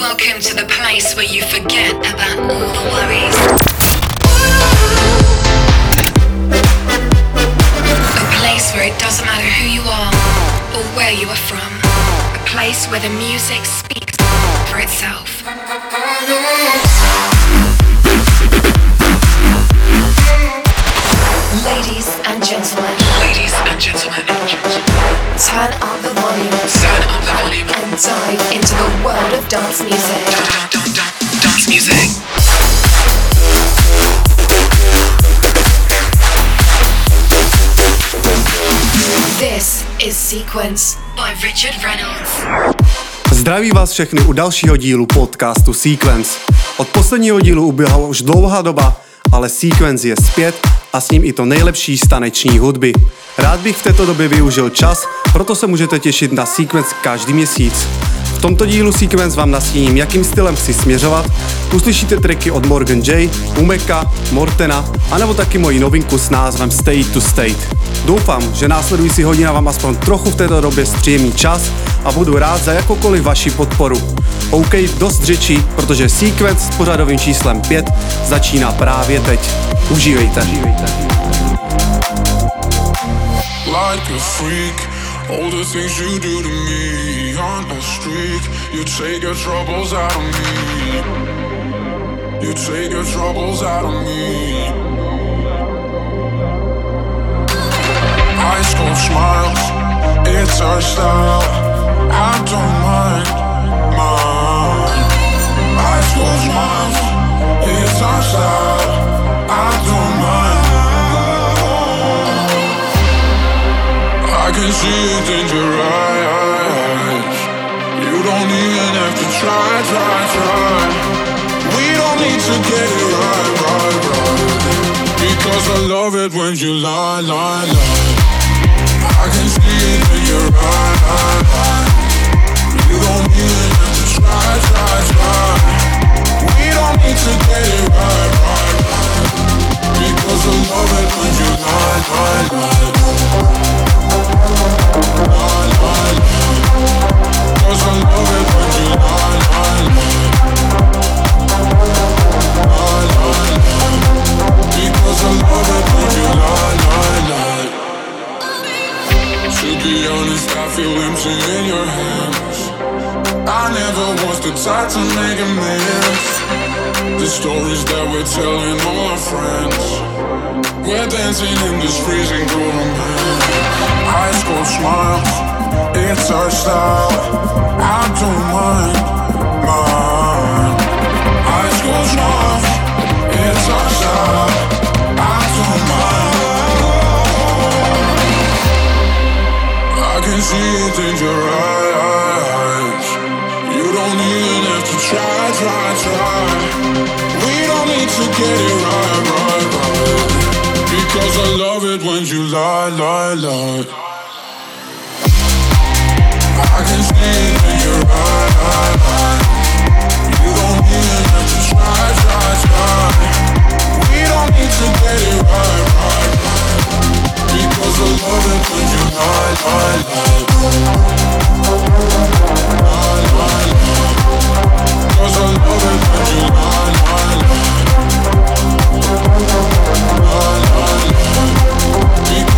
Welcome to the place where you forget about all the worries. A place where it doesn't matter who you are or where you are from. A place where the music speaks for itself. Ladies and gentlemen, Gentlemen, turn up the volume turn up the volume. and dive into the world of dance music. Dun, dun, dun, Dance music. This is Sequence by Richard Reynolds. Zdraví vás všechny u dalšího dílu podcastu Sequence. Od posledního dílu uběhla už dlouhá doba, ale Sequence je zpět a s ním i to nejlepší z taneční hudby. Rád bych v této době využil čas, proto se můžete těšit na Sequence každý měsíc. V tomto dílu Sequence vám nastíním, jakým stylem chci směřovat. Uslyšíte tracky od Morgan J, Umeka, Mortena, anebo taky moji novinku s názvem State to State. Doufám, že následující hodina vám aspoň trochu v této době zpříjemní čas a budu rád za jakoukoliv vaši podporu. OK, dost řečí, protože Sequence s pořadovým číslem 5 začíná právě teď. Užívejte. like a freak. All the things you do to me on a streak. You take your troubles out of me. You take your troubles out of me. Ice cold smiles, it's our style. I don't mind, mind. Ice cold smiles, it's our style. I don't can see it in your eyes. You don't even have to try, try, try. We don't need to get it right, right, right. Because I love it when you lie, lie, lie. I can see it in your eyes. You don't even have to try, try, try. We don't need to get it right, right, right. To be honest, I feel empty in your hands. I never was the type to make a mess. The stories that we're telling all our friends. We're dancing in this freezing cold man. Ice cold smiles, it's our style. I don't mind, mind. Ice cold smiles, it's our style. I don't mind. I can see it in your eyes. We don't need to get it right, right, right. Because I love it when you lie, lie, lie. I can see it in your eyes. You don't even have to try, try, try. We don't need to get it right, right. 'Cause I love it when you lie, lie, lie. Lie, lie,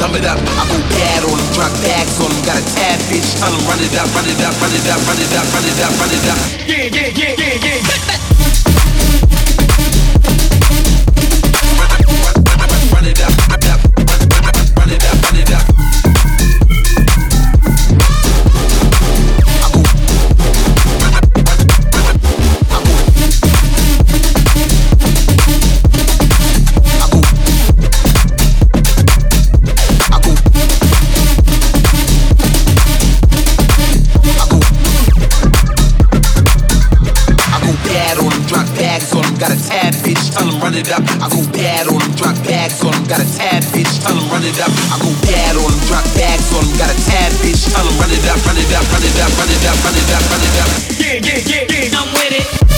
Tell me that stacks on him, got a tab, bitch, tell him run it up. I go bad on him, drop bags on him, got a tab, bitch, tell him run it up, run it up, run it up, run it up, run it up, run it up. Yeah, yeah, yeah, yeah, I'm with it.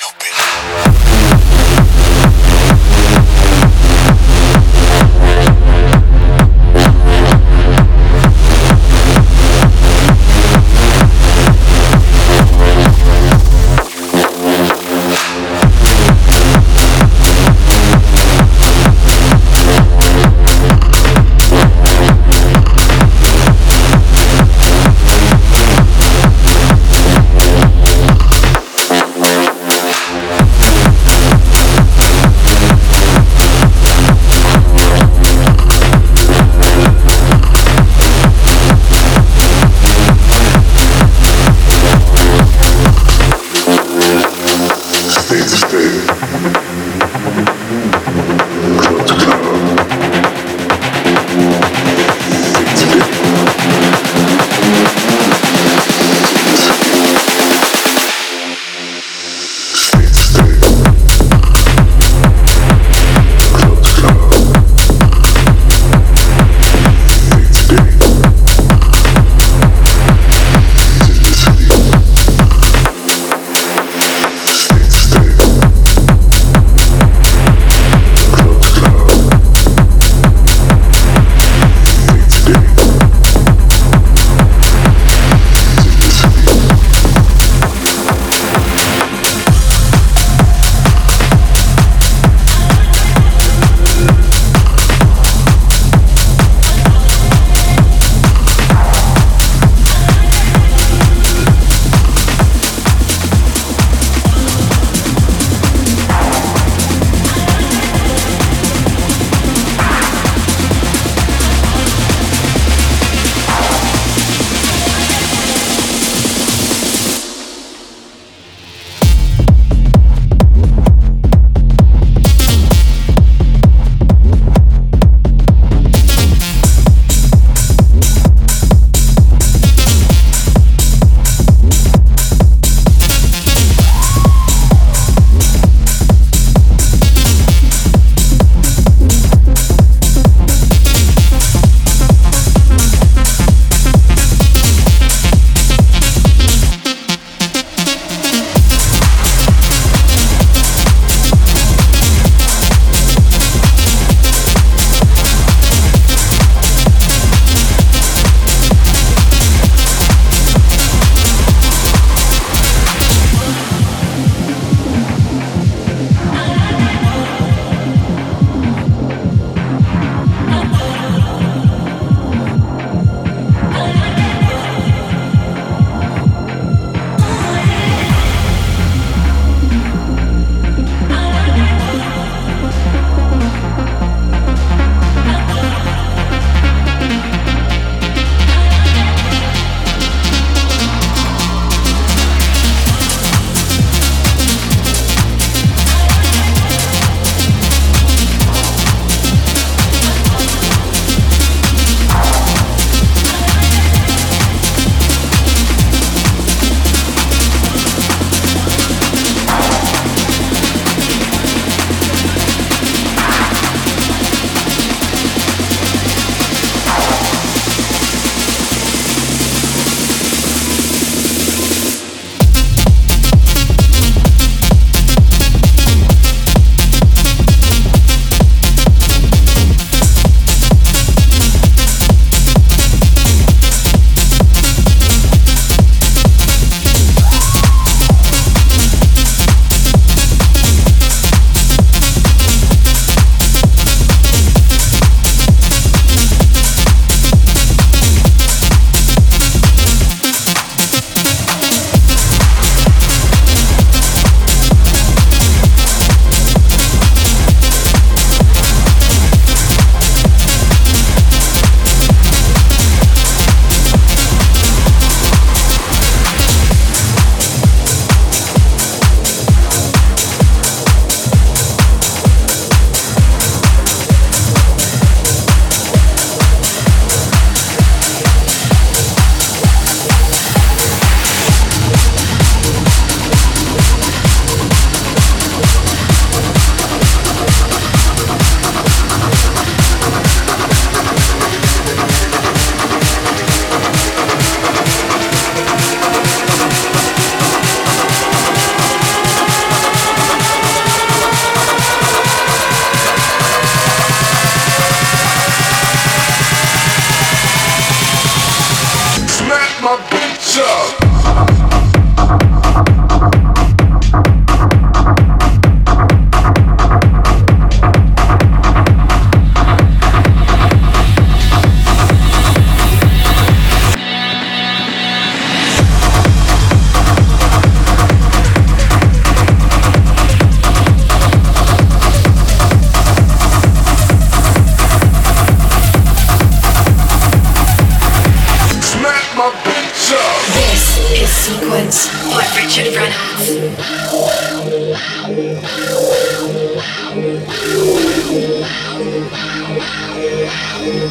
Stupid. Smack